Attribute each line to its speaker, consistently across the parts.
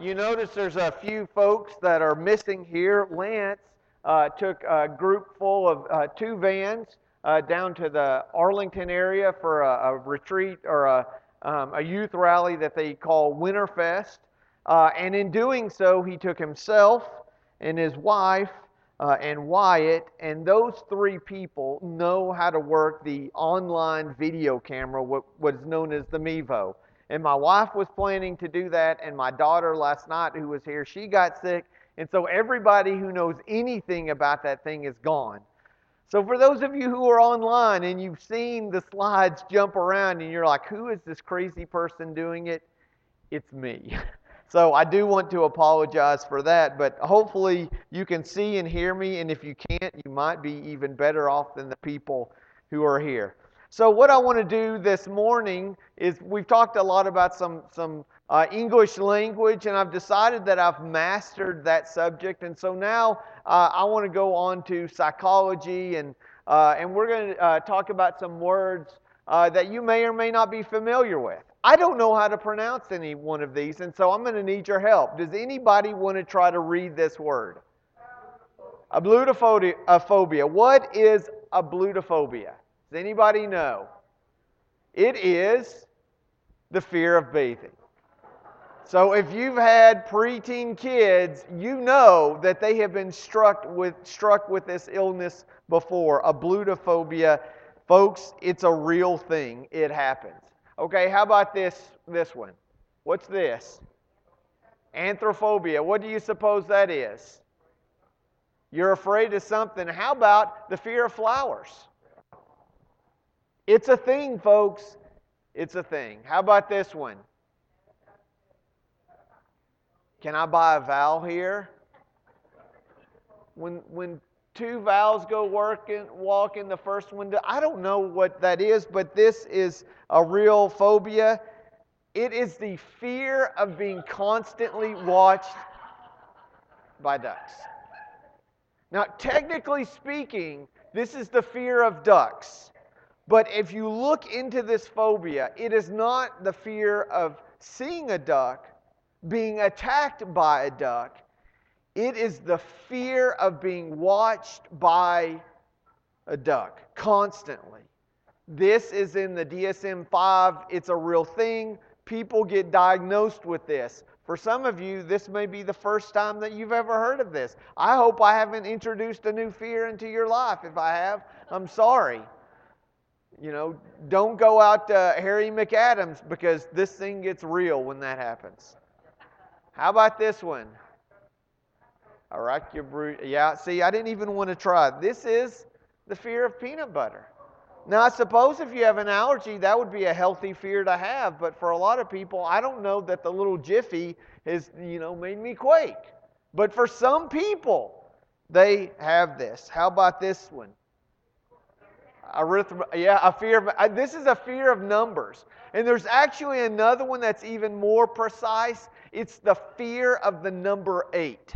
Speaker 1: You notice there's a few folks that are missing here. Lance uh, took a group full of uh, two vans uh, down to the Arlington area for a, a retreat or a, um, a, youth rally that they call Winterfest. Uh, and in doing so, he took himself and his wife uh, and Wyatt, and those three people know how to work the online video camera, what, is known as the Mevo. And my wife was planning to do that, and my daughter last night, who was here, she got sick. And so everybody who knows anything about that thing is gone. So for those of you who are online and you've seen the slides jump around and you're like, who is this crazy person doing it? It's me. So I do want to apologize for that, but hopefully you can see and hear me, and if you can't, you might be even better off than the people who are here. So, what I want to do this morning is we've talked a lot about some, some uh, English language, and I've decided that I've mastered that subject. And so now uh, I want to go on to psychology, and, uh, and we're going to uh, talk about some words uh, that you may or may not be familiar with. I don't know how to pronounce any one of these, and so I'm going to need your help. Does anybody want to try to read this word? Ablutophobia. What is ablutophobia? Does anybody know? It is the fear of bathing. So if you've had preteen kids, you know that they have been struck with struck with this illness before, ablutophobia. Folks, it's a real thing. It happens. Okay, how about this this one? What's this? Anthrophobia. What do you suppose that is? You're afraid of something. How about the fear of flowers? It's a thing, folks. It's a thing. How about this one? Can I buy a vowel here? When, when two vowels go working, walking, the first one, I don't know what that is, but this is a real phobia. It is the fear of being constantly watched by ducks. Now, technically speaking, this is the fear of ducks. But if you look into this phobia, it is not the fear of seeing a duck, being attacked by a duck. It is the fear of being watched by a duck constantly. This is in the DSM 5. It's a real thing. People get diagnosed with this. For some of you, this may be the first time that you've ever heard of this. I hope I haven't introduced a new fear into your life. If I have, I'm sorry. You know, don't go out to Harry McAdams because this thing gets real when that happens. How about this one? Arachnobrute. Yeah, see, I didn't even want to try. This is the fear of peanut butter. Now, I suppose if you have an allergy, that would be a healthy fear to have. But for a lot of people, I don't know that the little jiffy has, you know, made me quake. But for some people, they have this. How about this one? Arithma, yeah, a fear of, uh, this is a fear of numbers. And there's actually another one that's even more precise. It's the fear of the number eight.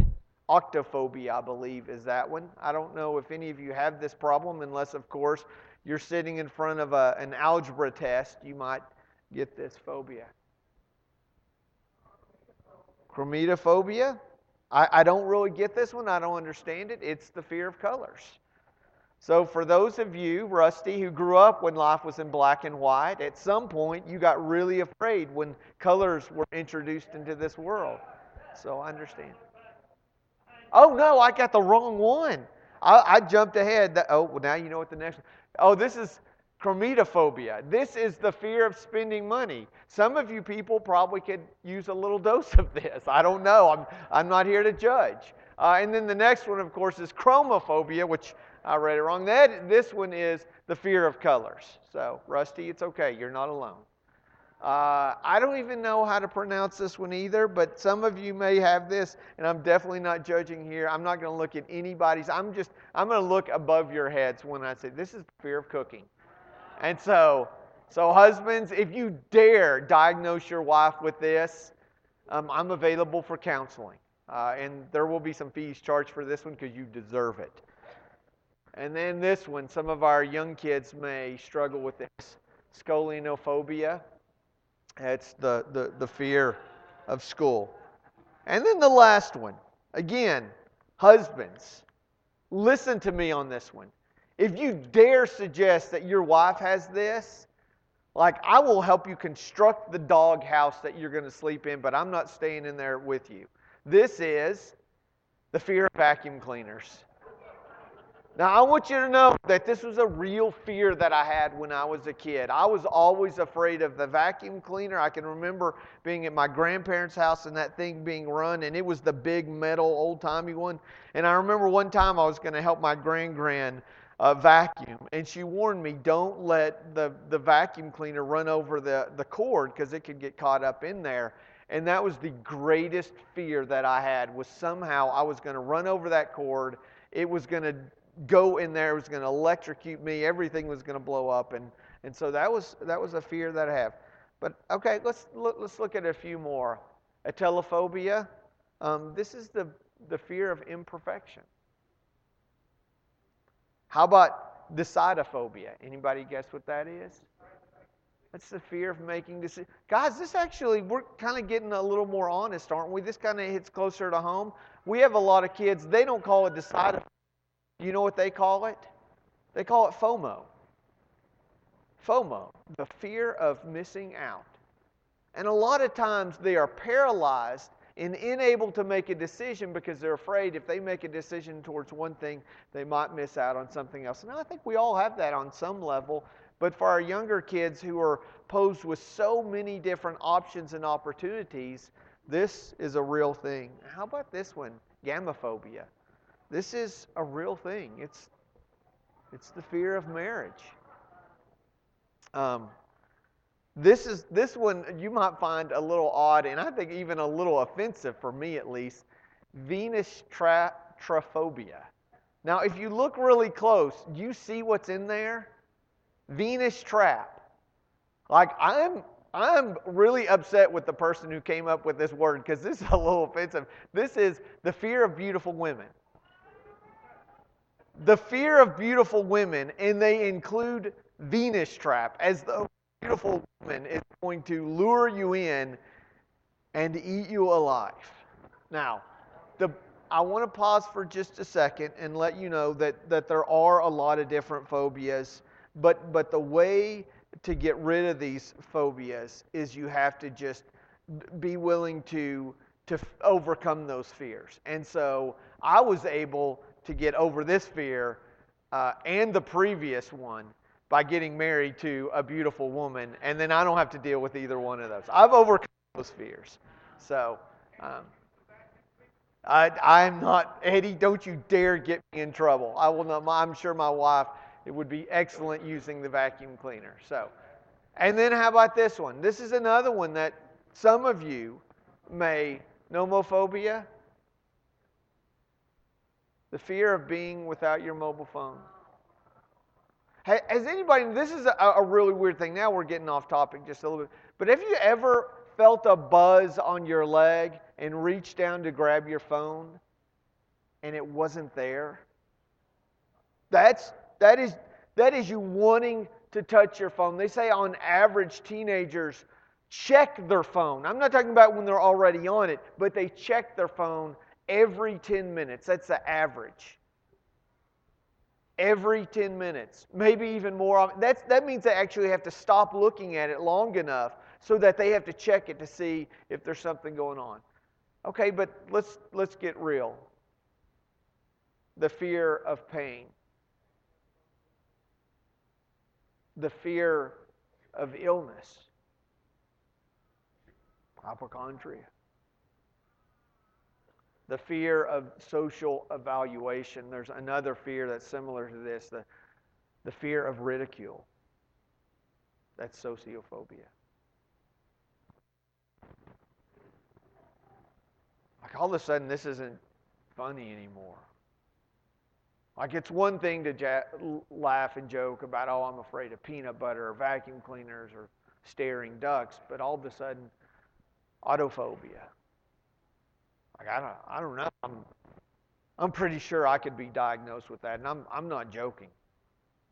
Speaker 1: Octophobia, I believe, is that one. I don't know if any of you have this problem, unless, of course, you're sitting in front of a, an algebra test. You might get this phobia. Chromatophobia. I, I don't really get this one. I don't understand it. It's the fear of colors. So, for those of you, Rusty, who grew up when life was in black and white, at some point you got really afraid when colors were introduced into this world. So, I understand. Oh, no, I got the wrong one. I, I jumped ahead. oh, well, now you know what the next one. Oh, this is chromatophobia. This is the fear of spending money. Some of you people probably could use a little dose of this. I don't know. I'm, I'm not here to judge. Uh, and then the next one, of course, is chromophobia, which I read it wrong. That, this one is the fear of colors. So, Rusty, it's okay. You're not alone. Uh, I don't even know how to pronounce this one either, but some of you may have this, and I'm definitely not judging here. I'm not going to look at anybody's. I'm just, I'm going to look above your heads when I say this is fear of cooking. And so, so husbands, if you dare diagnose your wife with this, um, I'm available for counseling. Uh, and there will be some fees charged for this one because you deserve it. And then this one, some of our young kids may struggle with this scoliophobia. It's the, the, the fear of school. And then the last one. Again, husbands, listen to me on this one. If you dare suggest that your wife has this, like I will help you construct the dog house that you're going to sleep in, but I'm not staying in there with you. This is the fear of vacuum cleaners. Now, I want you to know that this was a real fear that I had when I was a kid. I was always afraid of the vacuum cleaner. I can remember being at my grandparents' house and that thing being run, and it was the big metal, old timey one. And I remember one time I was going to help my grand grand uh, vacuum, and she warned me don't let the, the vacuum cleaner run over the, the cord because it could get caught up in there. And that was the greatest fear that I had was somehow I was going to run over that cord. It was going to go in there, it was going to electrocute me, everything was going to blow up. And, and so that was, that was a fear that I have. But okay, let's, let's look at a few more. Atelophobia. Um, this is the, the fear of imperfection. How about decidophobia? Anybody guess what that is? That's the fear of making decisions. Guys, this actually, we're kind of getting a little more honest, aren't we? This kind of hits closer to home. We have a lot of kids, they don't call it decidophobia. You know what they call it? They call it FOMO. FOMO, the fear of missing out. And a lot of times they are paralyzed and unable to make a decision because they're afraid if they make a decision towards one thing, they might miss out on something else. And I think we all have that on some level. But for our younger kids who are posed with so many different options and opportunities, this is a real thing. How about this one? Gamophobia. This is a real thing. It's, it's the fear of marriage. Um, this is this one you might find a little odd, and I think even a little offensive for me at least. Venus tra- trypophobia. Now, if you look really close, you see what's in there. Venus trap. Like I'm I'm really upset with the person who came up with this word because this is a little offensive. This is the fear of beautiful women the fear of beautiful women, and they include Venus trap, as though beautiful woman is going to lure you in and eat you alive. Now, the, I want to pause for just a second and let you know that, that there are a lot of different phobias, but, but the way to get rid of these phobias is you have to just be willing to, to overcome those fears. And so I was able to get over this fear uh, and the previous one by getting married to a beautiful woman, and then I don't have to deal with either one of those. I've overcome those fears. So, um, I, I'm not, Eddie, don't you dare get me in trouble. I will not, I'm sure my wife, it would be excellent using the vacuum cleaner. So, and then how about this one? This is another one that some of you may, nomophobia, the fear of being without your mobile phone. Has anybody, this is a, a, really weird thing. Now we're getting off topic just a little bit. But have you ever felt a buzz on your leg and reached down to grab your phone and it wasn't there? That's, that, is, that is you wanting to touch your phone. They say on average, teenagers check their phone. I'm not talking about when they're already on it, but they check their phone every 10 minutes. That's the average. Every 10 minutes, maybe even more. That's, that means they actually have to stop looking at it long enough so that they have to check it to see if there's something going on. Okay, but let's, let's get real. The fear of pain, the fear of illness, hypochondria the fear of social evaluation. There's another fear that's similar to this the, the fear of ridicule. That's sociophobia. Like all of a sudden, this isn't funny anymore. Like it's one thing to ja- laugh and joke about, oh, I'm afraid of peanut butter or vacuum cleaners or staring ducks, but all of a sudden, autophobia. Like I don't, I don't know. I'm, I'm pretty sure I could be diagnosed with that, and I'm, I'm not joking.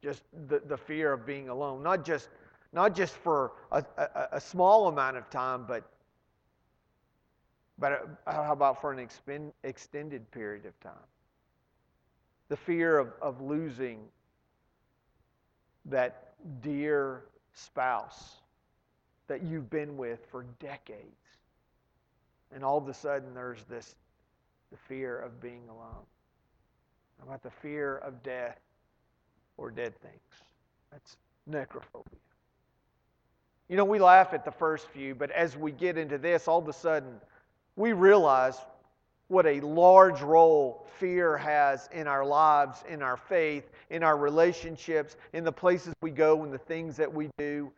Speaker 1: Just the, the fear of being alone, not just, not just for a, a, a small amount of time, but But uh, how about for an extended period of time? The fear of, of losing that dear spouse that you've been with for decades. And all of a sudden, there's this the fear of being alone. About the fear of death or dead things? That's necrophobia. You know, we laugh at the first few, but as we get into this, all of a sudden, we realize what a large role fear has in our lives, in our faith, in our relationships, in the places we go, and the things that we do.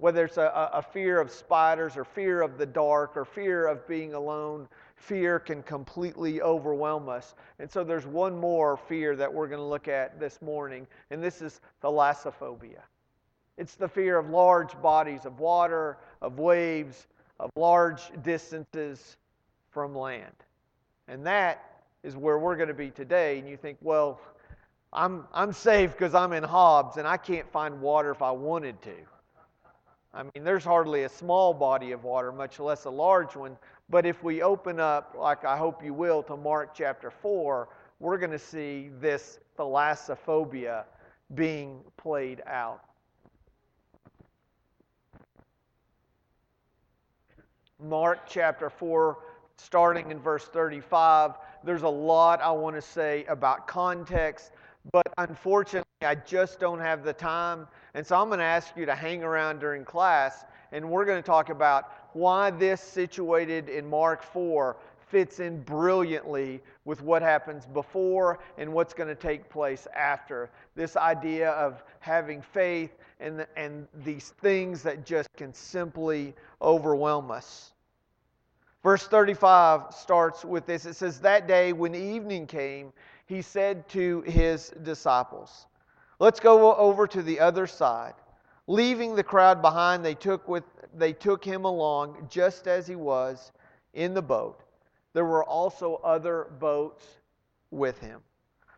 Speaker 1: Whether it's a, a fear of spiders, or fear of the dark, or fear of being alone, fear can completely overwhelm us. And so there's one more fear that we're going to look at this morning, and this is thalassophobia. It's the fear of large bodies of water, of waves, of large distances from land. And that is where we're going to be today. And you think, well, I'm, I'm safe because I'm in Hobbs and I can't find water if I wanted to. I mean, there's hardly a small body of water, much less a large one. But if we open up, like I hope you will, to Mark chapter 4, we're going to see this thalassophobia being played out. Mark chapter 4, starting in verse 35. There's a lot I want to say about context, but unfortunately, I just don't have the time. And so I'm going to ask you to hang around during class, and we're going to talk about why this situated in Mark 4 fits in brilliantly with what happens before and what's going to take place after. This idea of having faith and, and these things that just can simply overwhelm us. Verse 35 starts with this. It says, That day when evening came, he said to his disciples, Let's go over to the other side. Leaving the crowd behind, they took, with, they took him along just as he was in the boat. There were also other boats with him.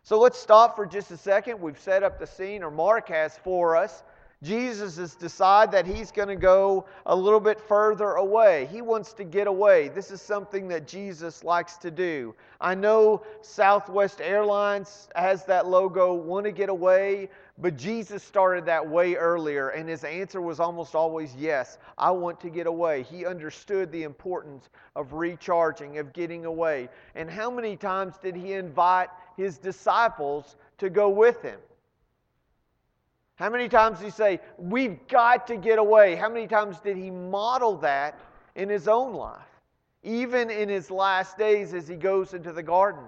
Speaker 1: So let's stop for just a second. We've set up the scene, or Mark has for us. Jesus has decided that he's going to go a little bit further away. He wants to get away. This is something that Jesus likes to do. I know Southwest Airlines has that logo, want to get away, but Jesus started that way earlier, and his answer was almost always yes, I want to get away. He understood the importance of recharging, of getting away. And how many times did he invite his disciples to go with him? How many times did he say, We've got to get away? How many times did he model that in his own life? Even in his last days as he goes into the garden,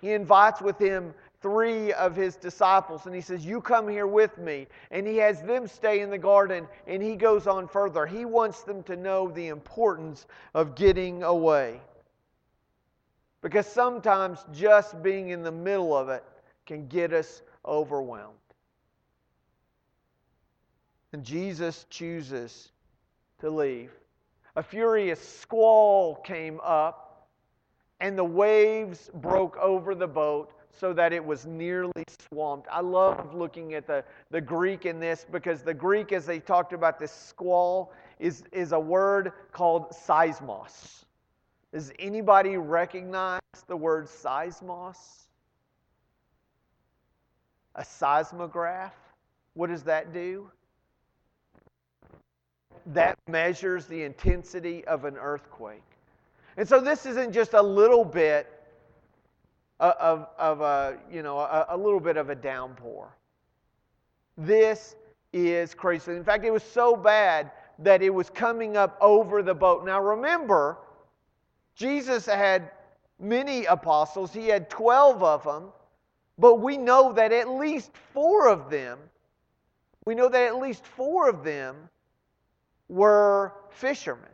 Speaker 1: he invites with him three of his disciples and he says, You come here with me. And he has them stay in the garden and he goes on further. He wants them to know the importance of getting away. Because sometimes just being in the middle of it can get us overwhelmed. And Jesus chooses to leave. A furious squall came up, and the waves broke over the boat so that it was nearly swamped. I love looking at the, the Greek in this because the Greek, as they talked about this squall, is, is a word called seismos. Does anybody recognize the word seismos? A seismograph? What does that do? That measures the intensity of an earthquake. And so this isn't just a little bit of, of a, you know, a, a little bit of a downpour. This is crazy. In fact, it was so bad that it was coming up over the boat. Now remember, Jesus had many apostles, he had 12 of them, but we know that at least four of them, we know that at least four of them were fishermen.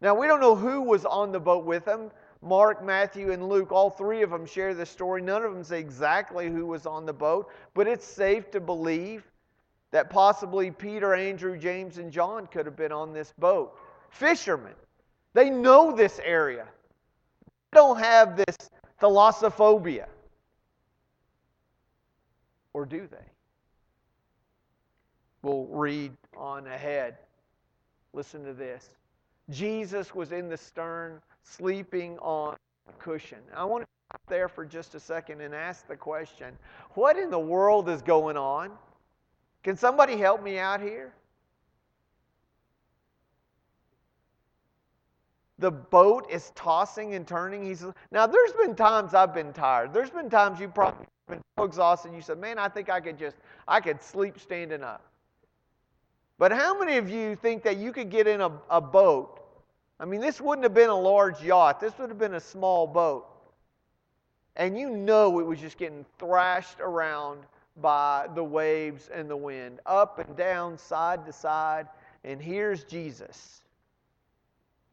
Speaker 1: Now, we don't know who was on the boat with them. Mark, Matthew, and Luke, all three of them share this story. None of them say exactly who was on the boat, but it's safe to believe that possibly Peter, Andrew, James, and John could have been on this boat. Fishermen. They know this area. They don't have this thalassophobia. Or do they? We'll read on ahead. Listen to this. Jesus was in the stern, sleeping on a cushion. I want to stop there for just a second and ask the question what in the world is going on? Can somebody help me out here? The boat is tossing and turning. He's now. There's been times I've been tired. There's been times you've probably been so exhausted. You said, "Man, I think I could just, I could sleep standing up." But how many of you think that you could get in a, a boat? I mean, this wouldn't have been a large yacht. This would have been a small boat, and you know it was just getting thrashed around by the waves and the wind, up and down, side to side. And here's Jesus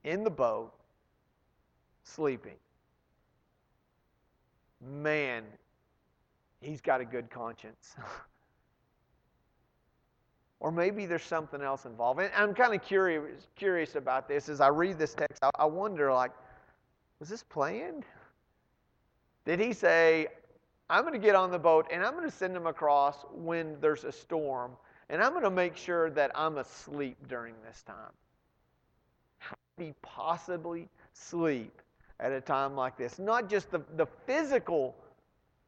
Speaker 1: in the boat, sleeping. Man, he's got a good conscience. or maybe there's something else involved. And I'm kind of curious, curious about this. As I read this text, I, I wonder, like, was this planned? Did he say, I'm going to get on the boat and I'm going to send him across when there's a storm, and I'm going to make sure that I'm asleep during this time? How could he possibly sleep at a time like this? Not just the, the physical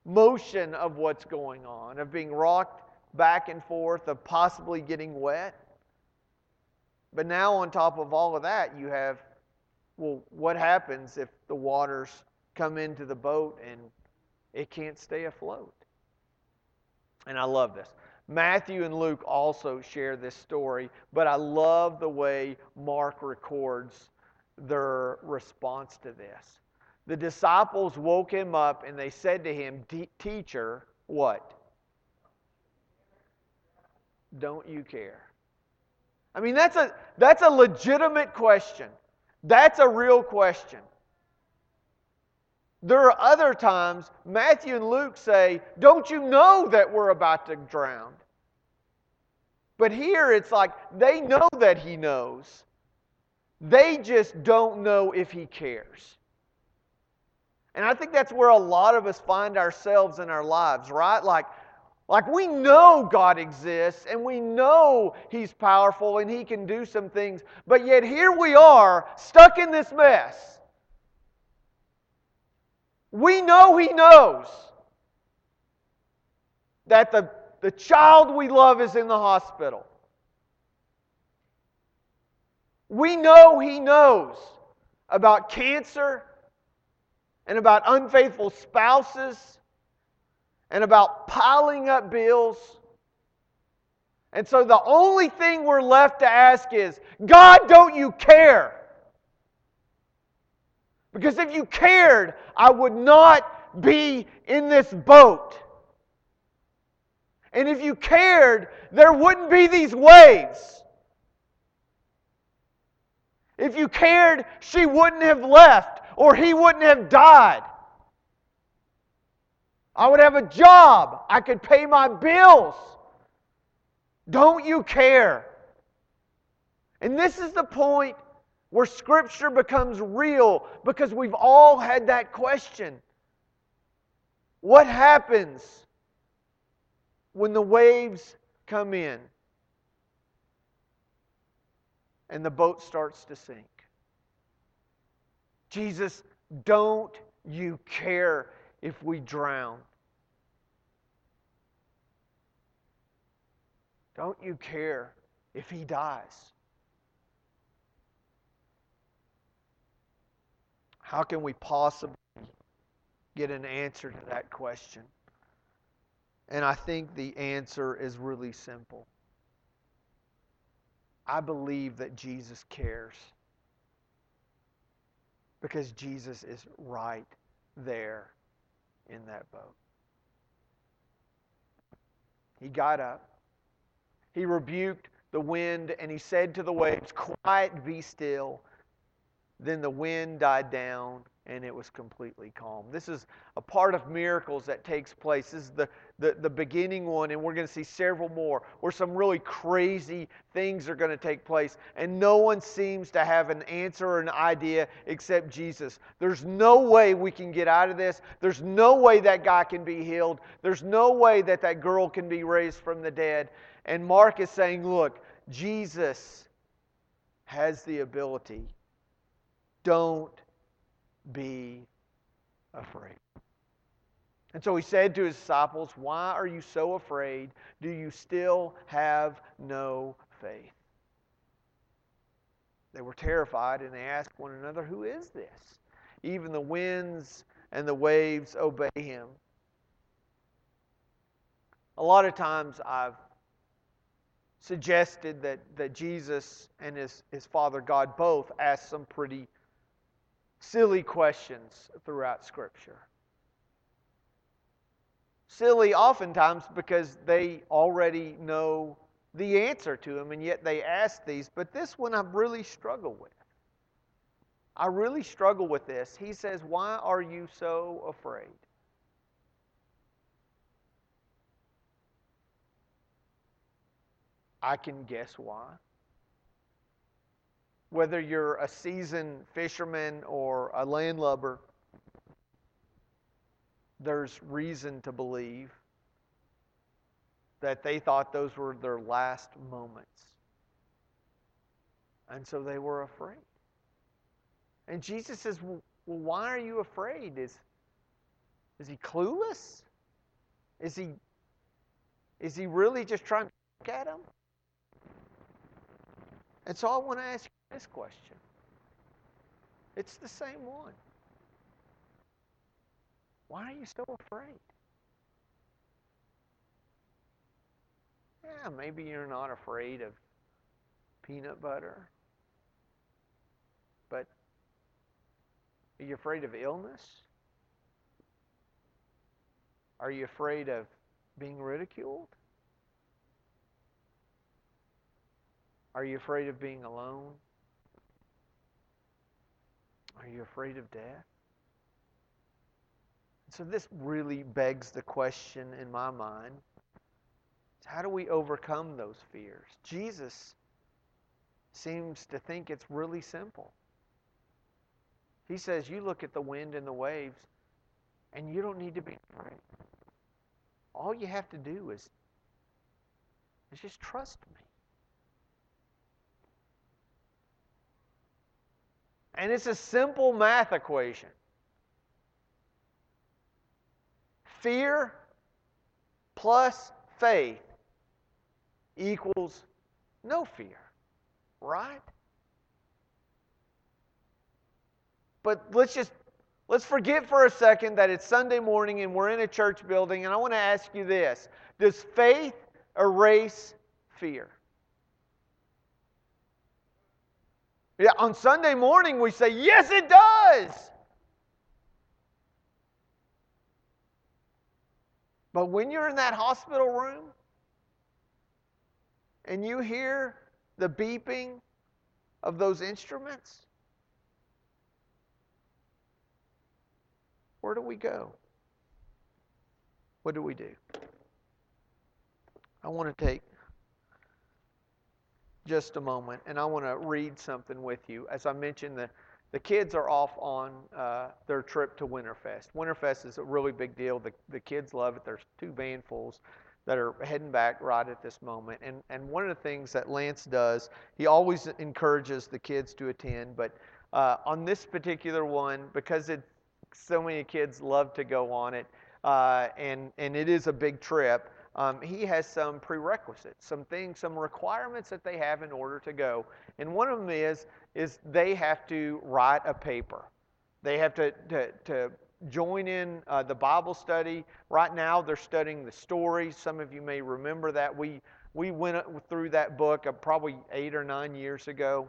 Speaker 1: motion of what's going on, of being rocked back and forth, of possibly getting wet. But now, on top of all of that, you have well, what happens if the waters come into the boat and it can't stay afloat? And I love this. Matthew and Luke also share this story, but I love the way Mark records their response to this. The disciples woke him up and they said to him, Teacher, what? Don't you care? I mean, that's a, that's a legitimate question. That's a real question. There are other times, Matthew and Luke say, Don't you know that we're about to drown? But here it's like they know that he knows. They just don't know if he cares. And I think that's where a lot of us find ourselves in our lives, right? Like, like we know God exists and we know He's powerful and He can do some things, but yet here we are stuck in this mess. We know He knows that the, the child we love is in the hospital. We know He knows about cancer and about unfaithful spouses and about piling up bills. And so the only thing we're left to ask is God, don't you care? Because if you cared, I would not be in this boat. And if you cared, there wouldn't be these waves. If you cared, she wouldn't have left or he wouldn't have died. I would have a job. I could pay my bills. Don't you care? And this is the point where Scripture becomes real because we've all had that question. What happens when the waves come in and the boat starts to sink? Jesus, don't you care if we drown? Don't you care if he dies? How can we possibly get an answer to that question? And I think the answer is really simple. I believe that Jesus cares because Jesus is right there in that boat. He got up, he rebuked the wind, and he said to the waves, Quiet, be still. Then the wind died down and it was completely calm. This is a part of miracles that takes place. This is the, the, the beginning one, and we're going to see several more where some really crazy things are going to take place. And no one seems to have an answer or an idea except Jesus. There's no way we can get out of this. There's no way that guy can be healed. There's no way that that girl can be raised from the dead. And Mark is saying, look, Jesus has the ability don't be afraid. And so he said to his disciples, Why are you so afraid? Do you still have no faith? They were terrified and they asked one another, Who is this? Even the winds and the waves obey him. A lot of times I've suggested that, that Jesus and his, his Father God both asked some pretty silly questions throughout Scripture. Silly oftentimes because they already know the answer to them, and yet they ask these. But this one I really struggle with. I really struggle with this. He says, Why are you so afraid? I can guess why. Whether you're a seasoned fisherman or a landlubber, there's reason to believe that they thought those were their last moments. And so they were afraid. And Jesus says, Well, why are you afraid? Is, is he clueless? Is he, is he really just trying to look at him? And so I want to ask you this question. It's the same one. Why are you so afraid? Yeah, maybe you're not afraid of peanut butter. But are you afraid of illness? Are you afraid of being ridiculed? Are you afraid of being alone? Are you afraid of death? So, this really begs the question in my mind how do we overcome those fears? Jesus seems to think it's really simple. He says, You look at the wind and the waves, and you don't need to be afraid. All you have to do is, is just trust me. And it's a simple math equation. Fear plus faith equals no fear, right? But let's just let's forget for a second that it's Sunday morning and we're in a church building and I want to ask you this. Does faith erase fear? Yeah, on Sunday morning we say, "Yes, it does." But when you're in that hospital room and you hear the beeping of those instruments, where do we go? What do we do? I want to take just a moment and I want to read something with you. As I mentioned, the, the kids are off on uh, their trip to Winterfest. Winterfest is a really big deal. The, the kids love it. There's two vanfuls that are heading back right at this moment. And, and one of the things that Lance does, he always encourages the kids to attend, but uh, on this particular one, because it, so many kids love to go on it, uh, and, and it is a big trip, um, he has some prerequisites, some things, some requirements that they have in order to go. And one of them is, is they have to write a paper. They have to, to, to join in uh, the Bible study. Right now, they're studying the stories. Some of you may remember that. We, we went through that book uh, probably eight or nine years ago.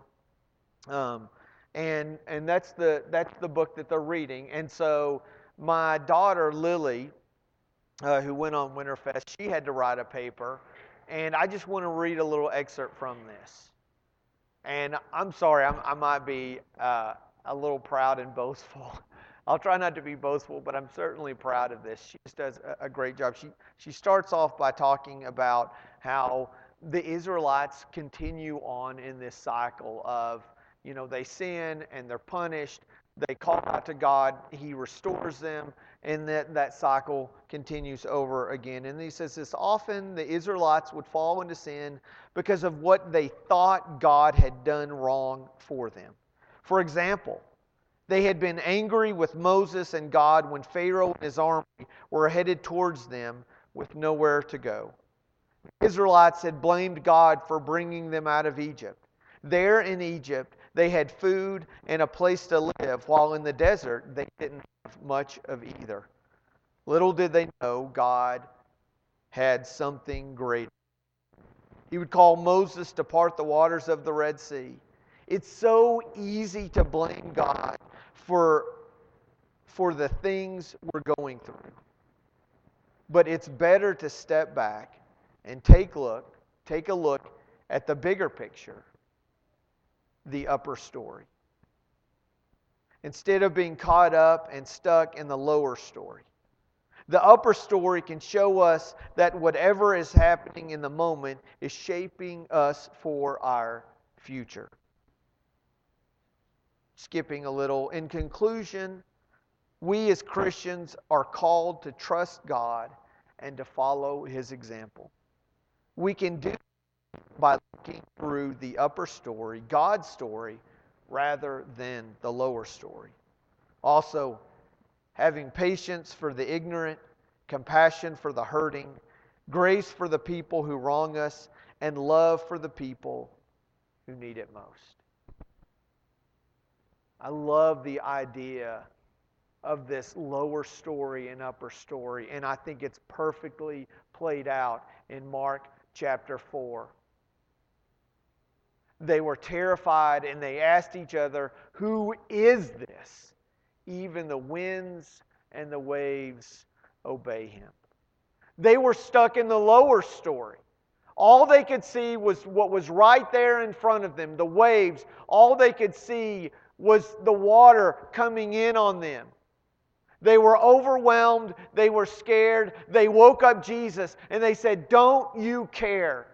Speaker 1: Um, and and that's, the, that's the book that they're reading. And so my daughter, Lily, uh, who went on Winterfest, she had to write a paper. And I just want to read a little excerpt from this. And I'm sorry, I'm, i might be uh, a little proud and boastful. I'll try not to be boastful, but I'm certainly proud of this. She just does a great job. She, she starts off by talking about how the Israelites continue on in this cycle of, you know, they sin and they're punished. They call out to God, He restores them, and that, that cycle continues over again. And he says this often the Israelites would fall into sin because of what they thought God had done wrong for them. For example, They had been angry with Moses and God when Pharaoh and his army were headed towards them with nowhere to go. The Israelites had blamed God for bringing them out of Egypt. There in Egypt, they had food and a place to live, while in the desert, they didn't have much of either. Little did they know God had something greater. He would call Moses to part the waters of the Red Sea. It's so easy to blame God for, for the things we're going through. But it's better to step back and take look, take a look at the bigger picture, the upper story. Instead of being caught up and stuck in the lower story. The upper story can show us that whatever is happening in the moment is shaping us for our future skipping a little. In conclusion, we as Christians are called to trust God and to follow His example. We can do by looking through the upper story, God's story, rather than the lower story. Also, having patience for the ignorant, compassion for the hurting, grace for the people who wrong us, and love for the people who need it most. I love the idea of this lower story and upper story, and I think it's perfectly played out in Mark chapter 4. They were terrified and they asked each other, Who is this? Even the winds and the waves obey him. They were stuck in the lower story. All they could see was what was right there in front of them the waves. All they could see was the water coming in on them. They were overwhelmed. They were scared. They woke up Jesus and they said, Don't you care?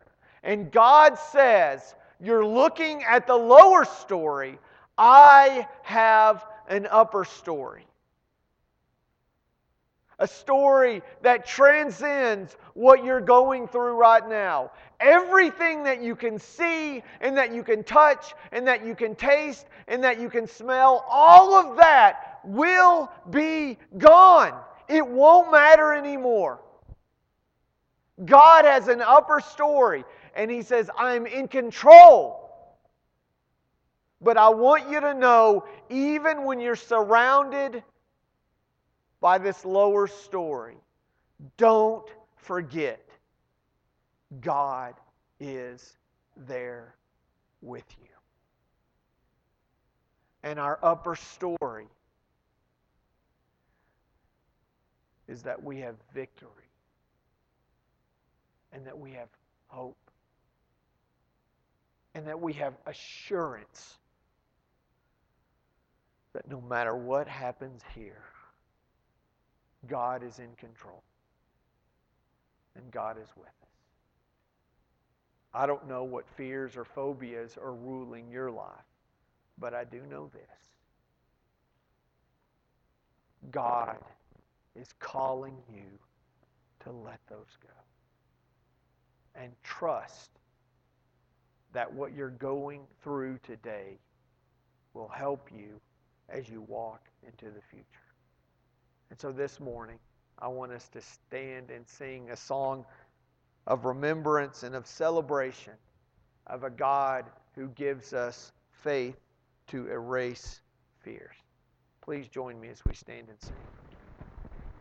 Speaker 1: And God says, You're looking at the lower story. I have an upper story. A story that transcends what you're going through right now. Everything that you can see and that you can touch and that you can taste and that you can smell, all of that will be gone. It won't matter anymore. God has an upper story and He says, I'm in control. But I want you to know, even when you're surrounded by this lower story, don't forget God is there with you. And our upper story is that we have victory and that we have hope and that we have assurance that no matter what happens here, God is in control and God is with us. I don't know what fears or phobias are ruling your life, but I do know this God is calling you to let those go. And trust that what you're going through today will help you as you walk into the future. And so this morning, I want us to stand and sing a song of remembrance and of celebration of a God who gives us faith to erase fears. Please join me as we stand and sing.